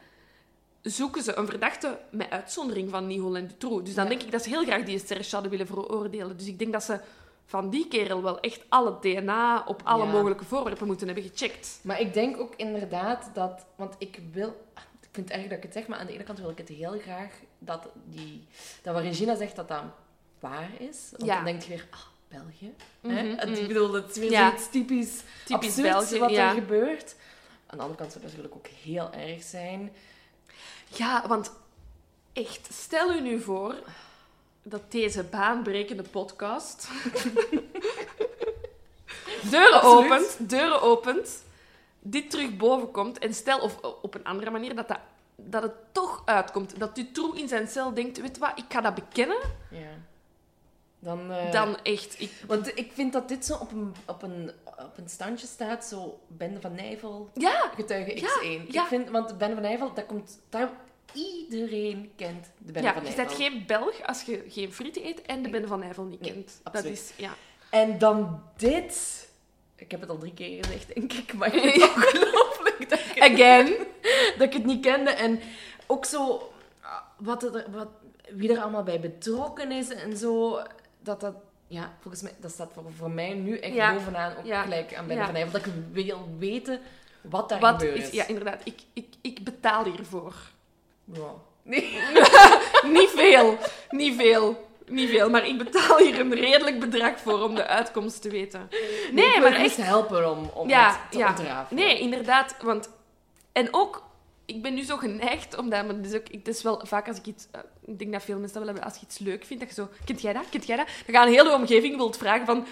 zoeken ze een verdachte met uitzondering van Nihol en Dutroux. Dus dan Ja. denk ik dat ze heel graag die Serge hadden willen veroordelen. Dus ik denk dat ze van die kerel wel echt alle DNA op alle Ja. mogelijke voorwerpen moeten hebben gecheckt. Maar ik denk ook inderdaad dat... Want ik wil... Ik vind het erg dat ik het zeg, maar aan de ene kant wil ik het heel graag dat, die, dat wat Regina zegt, dat dat waar is. Want Ja. dan denk je weer, ah, België. Mhm, hè? Het, mhm. ik bedoel, het is weer Ja. zoiets typisch, Typisch België, wat ja. er gebeurt. Aan de andere kant zou het natuurlijk ook heel erg zijn. Ja, want echt, stel u nu voor dat deze baanbrekende podcast deuren Absoluut. opent, deuren opent, dit terug boven komt en stel, of op een andere manier, dat, dat, dat het toch uitkomt. Dat Dutroux in zijn cel denkt, weet wat, ik ga dat bekennen. Ja. Dan, eh, Dan echt, ik, Want ik vind dat dit zo op een, op een, op een standje staat, zo Bende van Nijvel, ja, getuige Ja, X1. ja. Ik vind, want Bende van Nijvel, dat komt... Daar, iedereen kent de Bende ja van je Nijvel. bent geen Belg als je geen frieten eet en de Bende van Nijvel niet Nee, kent. Dat absoluut. is, ja. En dan dit... Ik heb het al drie keer gezegd, denk ik, maar het is ongelooflijk dat ik, Again. dat ik het niet kende. En ook zo... ah, Wat er, wat, wie er allemaal bij betrokken is en zo... Dat dat ja, volgens mij, dat staat voor, voor mij nu echt Ja. bovenaan, ook Ja. gelijk aan Ben Ja. Dat ik wil weten wat daar Wat gebeurd is, ja, inderdaad. Ik, ik, ik betaal hiervoor. Ja. Nee. niet veel. Niet veel. Niet veel. Maar ik betaal hier een redelijk bedrag voor om de uitkomst te weten. Nee, wil maar echt... helpen om, om het te ja. ontrafelen. Nee, inderdaad. Want... En ook... Ik ben nu zo geneigd, omdat... Maar is ook... Het is wel vaak als ik iets... eh, ik denk dat veel mensen dat wel hebben. Als je iets leuk vindt, dat je zo... Kent jij dat? Kent jij dat? Dan gaan heel je omgeving wilt vragen van...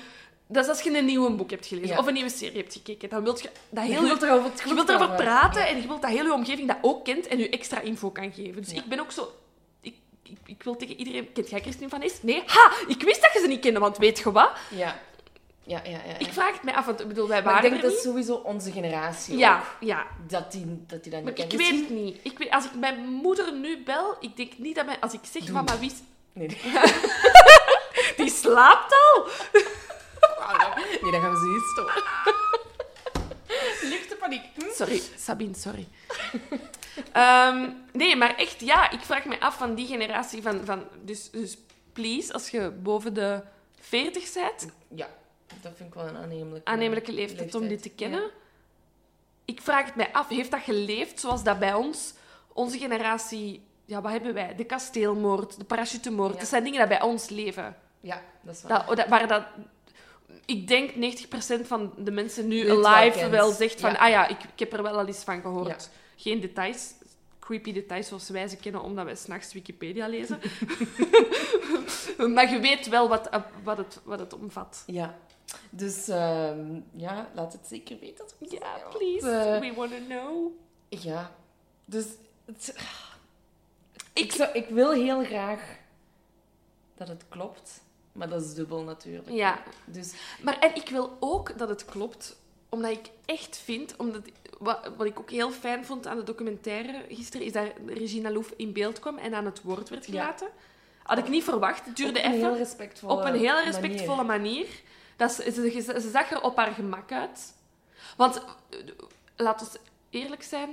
Dat is als je een nieuw boek hebt gelezen Ja. of een nieuwe serie hebt gekeken. Dan wilt je dat Je heel wilt erover, je wilt erover praten en je wilt dat heel je omgeving dat ook kent en je extra info kan geven. Dus Ja. ik ben ook zo... Ik, ik, ik wil tegen iedereen... Kent jij Christine van Is? Nee? Ha! Ik wist dat je ze niet kende, want weet je wat? Ja. Ja, ja. Ik vraag het mij af, want ik bedoel, wij maar ik waren denk dat niet. sowieso onze generatie Ja, ook. ja. Dat die, dat die dat niet ik kent. weet Misschien- het niet. Ik weet, als ik mijn moeder nu bel, ik denk niet dat mijn... Als ik zeg Doe. van, maar wie... Nee, nee. Die slaapt al! nee, dan gaan we ze hier storen. Lichte paniek. Hm? Sorry, Sabine, sorry. Ehm, nee, maar echt, ja, ik vraag me af van die generatie van... van dus, dus please, als je boven de 40 bent, Ja, dat vind ik wel een aannemelijke, aannemelijke leeftijd, om dit te kennen. Ik vraag het mij af, heeft dat geleefd zoals dat bij ons, onze generatie... Ja, wat hebben wij? De kasteelmoord, de parachutemoord. Ja. Dat zijn dingen die bij ons leven. Ja, dat is waar. Dat, dat, waar dat... Ik denk 90% van de mensen nu wel alive kent. wel, zegt van... Ja. Ah ja, ik, ik heb er wel al eens van gehoord. Geen details, creepy details zoals wij ze kennen, omdat wij s'nachts Wikipedia lezen. maar je weet wel wat, wat, het, wat het omvat. Ja. Dus ehm, ja, laat het zeker weten. Ja, please. eh, We want to know. ja. Dus het- Ik- ik, zou, ik wil heel graag dat het klopt. Maar dat is dubbel natuurlijk. Ja. Dus Maar en ik wil ook dat het klopt, omdat ik echt vind, omdat, wat, wat ik ook heel fijn vond aan de documentaire gisteren, is dat Regina Loef in beeld kwam en aan het woord werd Ja. gelaten. Had ik niet verwacht. Het duurde op een even. heel respectvolle op een heel manier. respectvolle manier. Dat ze, ze, zag er op haar gemak uit. Want, eh, laten we eerlijk zijn,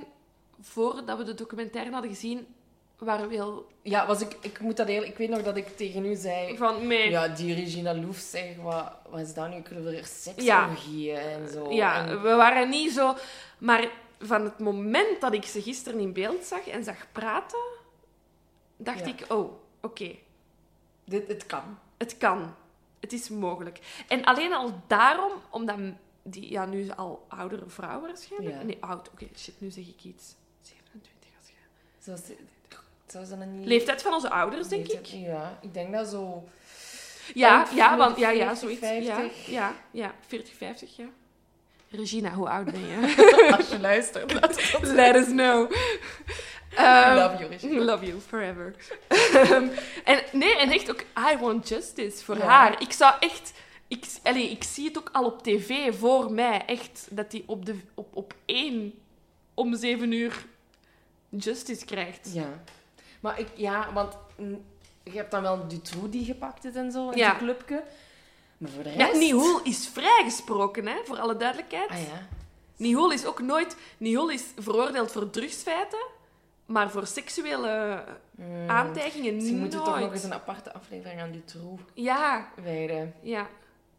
voordat we de documentaire hadden gezien, waren we heel Ja, was ik, ik moet dat eerlijk... Ik weet nog dat ik tegen u zei... van, nee. Ja, die Regina Loef, zeg, wat, wat is dat nu? Over Ja. seksorgieën en zo. Ja, En- we waren niet zo... Maar van het moment dat ik ze gisteren in beeld zag en zag praten, dacht Ja. ik, oh, oké, dit, het kan. het kan. Het is mogelijk. En alleen al daarom, omdat die ja, nu al oudere vrouw waarschijnlijk... Ja. Nee, oud. Oké, shit, nu zeg ik iets. 27 als je... Zoals, ze dan niet... Leeftijd van onze ouders, denk ik. Ja, ik denk dat zo... Ja, ja, want, ja, 40, ja, zoiets. 50. Ja, ja, ja, 40, 50, ja. Regina, hoe oud ben je? Als je luistert, laat het ons Let us know. Ehm, Love you, Regina. Love you forever. Ehm, en nee, en echt ook, I want justice voor Ja. haar. Ik zou echt, ik, allee, ik zie het ook al op tv voor mij, echt, dat hij op, de, op, op één om zeven uur justice krijgt. Ja. Maar ik... Ja, want... mm, Je hebt dan wel Dutroux die gepakt is en zo, in Ja. clubje. Maar voor de Ja, rest... Nihul is vrijgesproken, hè, voor alle duidelijkheid. Ah ja. Nihul is ook nooit... Nihul is veroordeeld voor drugsfeiten, maar voor seksuele Mm. aantijgingen Misschien moeten toch nog eens een aparte aflevering aan Dutroux Ja, wijden. ja.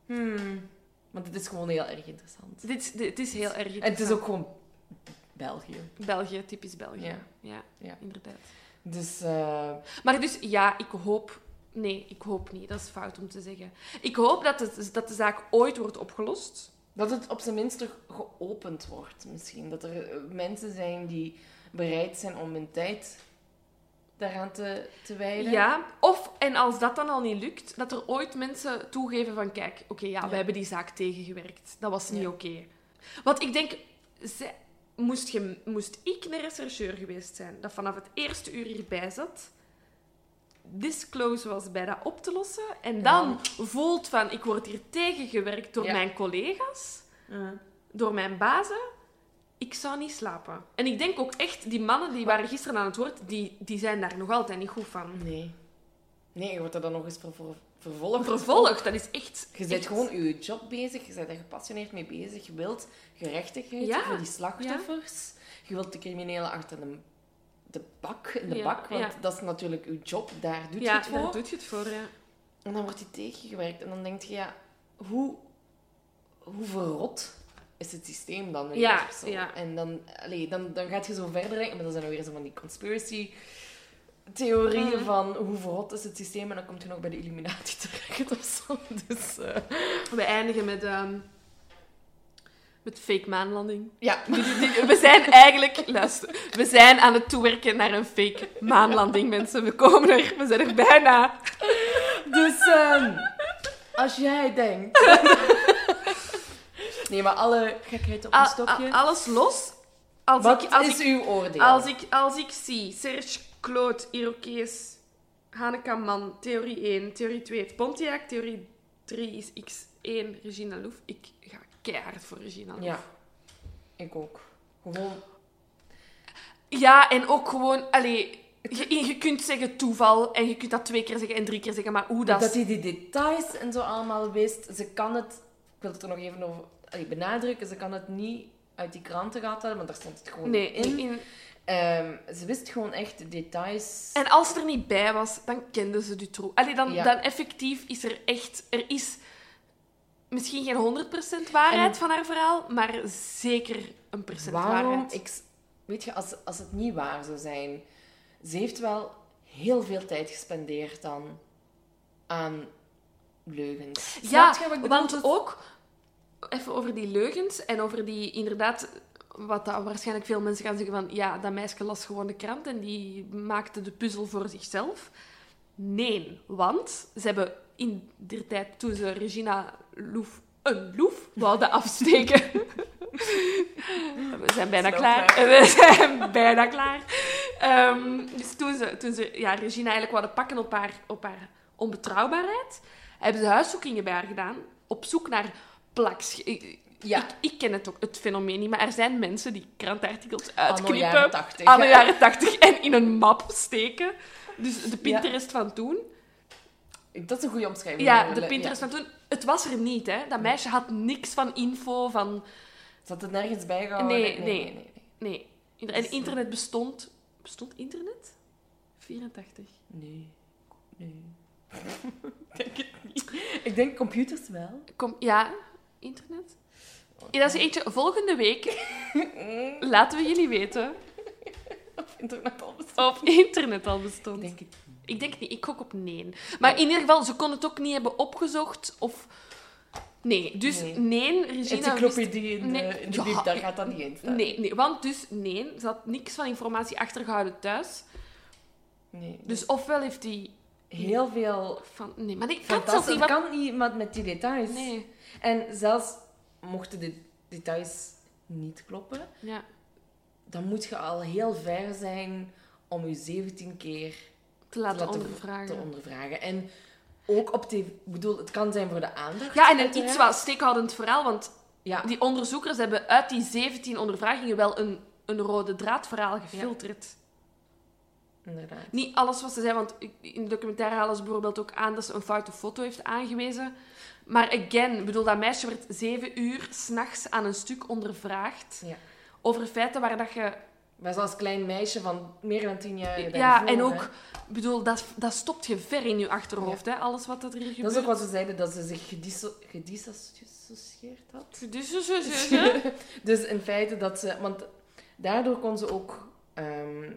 Hmm. Want het is gewoon heel erg interessant. Dit, dit is heel erg En het is interessant. ook gewoon België. België, typisch België. Ja. Ja, Ja. inderdaad. Dus uh, Maar dus ja, ik hoop. Nee, ik hoop niet. Dat is fout om te zeggen. Ik hoop dat, het, dat de zaak ooit wordt opgelost. dat het op zijn minst geopend wordt, misschien. Dat er eh, mensen zijn die bereid zijn om hun tijd daaraan te, te wijden. Ja, of, en als dat dan al niet lukt, dat er ooit mensen toegeven van, kijk, oké, ja, Ja. we hebben die zaak tegengewerkt. Dat was niet Ja. oké. Want ik denk, zij- moest, je, moest ik een rechercheur geweest zijn, dat vanaf het eerste uur hierbij zat, this close was bij dat op te lossen, en dan voelt van, ik word hier tegengewerkt door mijn collega's, door mijn bazen, ik zou niet slapen. En ik denk ook echt, die mannen die waren gisteren aan het woord, die, die zijn daar nog altijd niet goed van. Nee. Nee, je wordt er dan nog eens vervol- vervolgd. Vervolgd, dat is echt... Je bent gewoon je job bezig, je bent er gepassioneerd mee bezig. Je wilt gerechtigheid Ja. voor die slachtoffers. Je wilt de criminelen achter de, de bak, in de Ja, bak, want ja. dat is natuurlijk je job, daar doet je Ja, het voor. daar doet je het voor, ja. En dan wordt die tegengewerkt. En dan denk je, ja, hoe, hoe verrot is het systeem dan weer? Ja, zo? ja. En dan, allee, dan, dan gaat je zo verder denken, maar dan zijn er weer zo van die conspiracy theorieën Mhm. van hoe verrot is het systeem en dan kom je nog bij de Illuminati terecht of zo. Dus eh, We eindigen met, ehm, met fake maanlanding. ja, We zijn eigenlijk, luister, we zijn aan het toewerken naar een fake maanlanding, mensen. We komen er, we zijn er bijna. dus ehm, als jij denkt... nee, maar alle gekheid op een stokje. alles los. Als Wat ik, als is ik, uw oordeel? als, ik, als ik zie Serge, Claude, Irokees, Hanneke Man, theorie 1, theorie 2 heeft Pontiac, theorie 3 is X1, Regina Louf. Ik ga keihard voor Regina Louf. Ja, ik ook. Gewoon Ja, en ook gewoon, allee, je, je kunt zeggen toeval en je kunt dat twee keer zeggen en drie keer zeggen, maar hoe dat... Dat hij die details en zo allemaal wist. Ze kan het, ik wil het er nog even over benadrukken, ze kan het niet uit die kranten gehad hebben, want daar stond het gewoon Nee, in. in- Ehm, ze wist gewoon echt de details. En als het er niet bij was, dan kenden ze Dutroux. Allee, dan, Ja. dan effectief is er echt... Er is misschien geen 100% waarheid En- van haar verhaal, maar zeker een procent Waarom? waarheid. Ik, weet je, als, als het niet waar zou zijn, ze heeft wel heel veel tijd gespendeerd dan aan leugens. Ja, want ook... Even over die leugens en over die inderdaad... Wat dat waarschijnlijk veel mensen gaan zeggen van... Ja, dat meisje las gewoon de krant en die maakte de puzzel voor zichzelf. Nee, want ze hebben in der tijd, toen ze Regina Loef een loef wouden afsteken... We zijn bijna klaar. klaar. We zijn bijna klaar. Ehm, dus toen ze, toen ze ja, Regina eigenlijk wouden pakken op haar, op haar onbetrouwbaarheid, hebben ze huiszoekingen bij haar gedaan, op zoek naar plaks. Ik, Ja. ik, ik ken het ook, het fenomeen niet, maar er zijn mensen die krantartikels Anno uitknippen, jaren 80. anno hè. jaren 80 en in een map steken. Dus de Pinterest van toen. Dat is een goede omschrijving. Ja, de Pinterest van toen. Het was er niet, hè. Dat meisje had niks van info, van... Zat het nergens bijgehouden? Nee, nee, nee. nee. Nee. En internet bestond... Bestond internet? 84. Nee. Nee. ik denk het niet. Ik denk computers wel. Kom, ja, internet. Ja, dat is eentje. Volgende week laten we jullie weten Internet al bestaat. of internet al bestond. Ik denk het niet. Ik denk niet, ik gok op nee. Maar in ieder geval, ze kon het ook niet hebben opgezocht of... Nee, dus Nee. nee, Regina. Encyclopedie in de, Nee. in de Ja, daar gaat dat niet in staan. Nee, nee, want dus nee, ze had niks van informatie achtergehouden thuis. Nee. Dus ofwel heeft hij heel veel van... Nee, maar ik kan zelfs fantastisch. niet... Wat... kan niet met die details. Nee, En zelfs mochten de details niet kloppen, ja. dan moet je al heel ver zijn om je 17 keer Te laten, te laten ondervragen. te ondervragen. En ook op tv... Ik bedoel, het kan zijn voor de aandacht. Ja, en iets wat steekhoudend verhaal, want Ja, die onderzoekers hebben uit die 17 ondervragingen wel een, een rode draadverhaal gefilterd. inderdaad. Niet alles wat ze zei, want in de documentaire halen ze bijvoorbeeld ook aan dat ze een foute foto heeft aangewezen. Maar again, ik bedoel, dat meisje werd zeven uur s'nachts aan een stuk ondervraagd Ja. over feiten waar dat je... Maar zoals klein meisje van meer dan 10 jaar Ja, en ook, bedoel, dat, dat stopt je ver in je achterhoofd, hè, alles wat er hier gebeurt. Dat is ook wat ze zeiden, dat ze zich gedisassocieerd had. Dus, dus, in feite dat ze... Want daardoor kon ze ook ehm,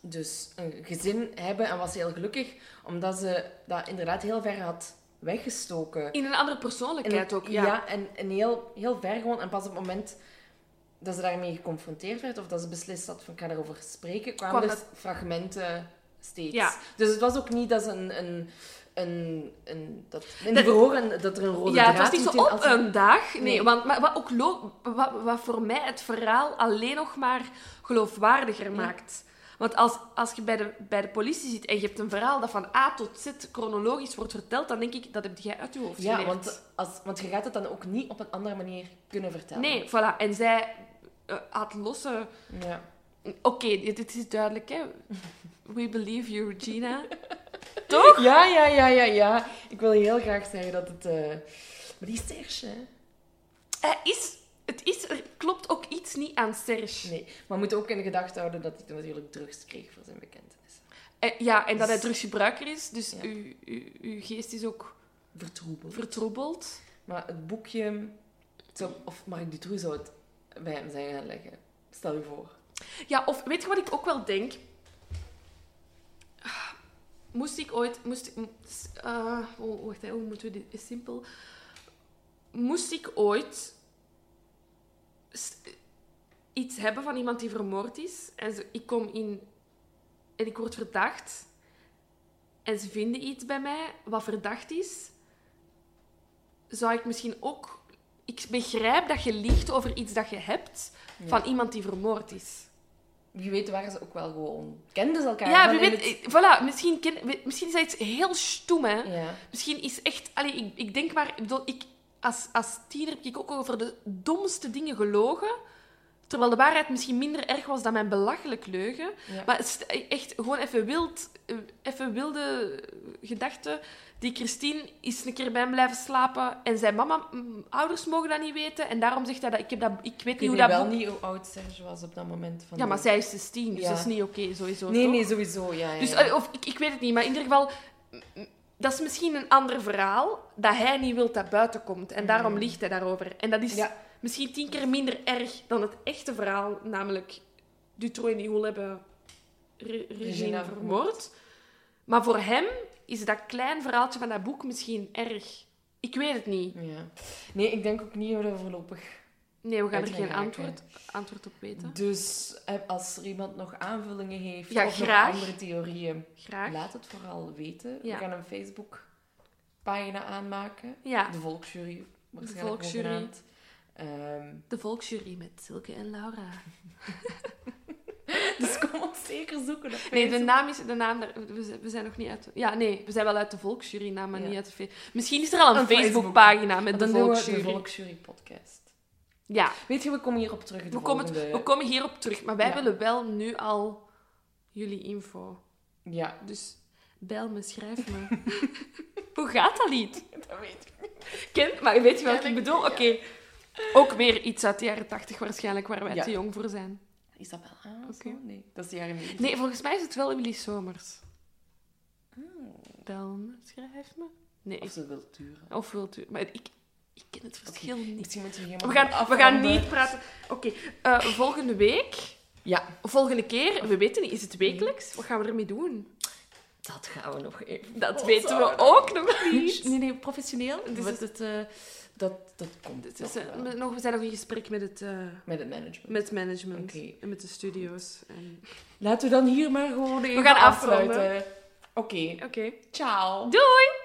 dus een gezin hebben en was ze heel gelukkig, omdat ze dat inderdaad heel ver had weggestoken. In een andere persoonlijkheid ook, ja. Ja, en, en heel, heel ver gewoon. En pas op het moment dat ze daarmee geconfronteerd werd, of dat ze beslist had van ik ga daarover spreken, kwamen Kwam er dat- fragmenten steeds. Ja. Dus het was ook niet dat ze een... een een, een, dat, in Dat- verhoren dat er een rode Ja, het draad was niet zo op als- een dag. Nee, Nee. want maar wat, ook wat, wat voor mij het verhaal alleen nog maar geloofwaardiger maakt. Want als, als je bij de, bij de politie zit en je hebt een verhaal dat van A tot Z chronologisch wordt verteld, dan denk ik, dat heb jij uit je hoofd Ja, geleerd. want, als, want je gaat het dan ook niet op een andere manier kunnen vertellen. Nee, voilà. En zij eh, had losse... Ja. Oké, dit, dit is duidelijk, hè. We believe you, Regina. Toch? Ja, ja, ja, ja, ja. Ik wil heel graag zeggen dat het... eh, Maar die Serge, hè? Hij is... Het is... Er klopt ook iets niet aan Serge. Nee. Maar we moeten ook in de gedachte houden dat hij toen natuurlijk drugs kreeg voor zijn bekentenis. En, ja, en dat hij drugsgebruiker is. Dus Ja. uw, uw, uw geest is ook Vertroebeld. vertroebeld. Maar het boekje... Of Mark Dutroux zou het bij hem zijn gaan leggen. Stel je voor. Ja, of weet je wat ik ook wel denk? Moest ik ooit... Moest ik, eh, oh, wacht, hoe moeten we dit... Is simpel. Moest ik ooit iets hebben van iemand die vermoord is en ze, ik kom in... En ik word verdacht en ze vinden iets bij mij wat verdacht is, zou ik misschien ook... Ik begrijp dat je liegt over iets dat je hebt Ja. van iemand die vermoord is. Wie weet waren ze ook wel gewoon... Kenden ze elkaar? Ja, wie weet, het- voilà, misschien, ken, misschien is dat iets heel stoem, hè. Ja. Misschien is echt... Allee, ik, ik denk maar... Ik bedoel, ik, als, als tiener heb ik ook over de domste dingen gelogen, terwijl de waarheid misschien minder erg was dan mijn belachelijk leugen. Ja. Maar het is echt gewoon even wild... eh, Even wilde gedachten. Die Christine is een keer bij hem blijven slapen en zijn mama... Ouders mogen dat niet weten en daarom zegt hij dat... Ik, heb dat, ik weet Ik niet weet hoe dat wel boek- niet hoe oud Serge was op dat moment. Van Ja, maar zij is 16, dus Ja. dat is niet oké, sowieso. Nee, toch? nee, sowieso. Ja, ja, Dus, eh, of, ik, ik weet het niet, maar in ieder geval... Dat is misschien een ander verhaal, dat hij niet wil dat buiten komt. En daarom Mm. liegt hij daarover. En dat is Ja. misschien tien keer minder erg dan het echte verhaal, namelijk Dutroux en Nihoul hebben Re- Regina vermoord. Maar voor hem is dat klein verhaaltje van dat boek misschien erg. Ik weet het niet. Ja. Nee, ik denk ook niet we voorlopig... Nee, we gaan er geen raken. antwoord, antwoord op weten. Dus eh, als er iemand nog aanvullingen heeft Ja, of nog andere theorieën, Graag. laat het vooral weten. Ja. We gaan een Facebook-pagina aanmaken. Ja, De Volksjury, waarschijnlijk Volksjury. Ehm, de volksjury met Silke en Laura. dus kom ons zeker zoeken op Nee, de naam is... De naam, we zijn, nog niet uit... Ja, nee, we zijn wel uit de volksjury naam, maar Ja. niet uit de... Misschien is er al een, Een Facebook. Facebookpagina met de volksjury. de Volksjury-podcast. Ja, Weet je, we komen hierop terug. We komen, we komen hierop terug. Maar wij Ja. willen wel nu al jullie info. Ja, Dus bel me, schrijf me. Hoe gaat dat niet? dat weet ik niet. Ken, maar weet je wat ik dat- bedoel? Oké. Ook weer iets uit de jaren tachtig waarschijnlijk, waar wij Ja. te jong voor zijn. Isabel A? of Oké. Nee, dat is de jaren 90. Nee, volgens mij is het wel Willy Somers. Oh. Bel me, schrijf me. Nee, Of ze wil duren. of wilt u... Maar ik, ik ken het verschil niet. We We gaan, we gaan niet praten. Oké, eh, volgende week, Ja, volgende keer, we weten niet, is het wekelijks? Wat gaan we ermee doen? dat gaan we nog even. Dat Oh, weten we ook nog niet. Nee, nee, professioneel. Dus Dus het, eh, dat, dat komt Het nog eh, nog, we zijn nog in gesprek met het, eh, Met het management. met het management Oké. en met de studio's. En... Laten we dan hier maar gewoon even gaan afsluiten. Oké, Oké. ciao. Doei!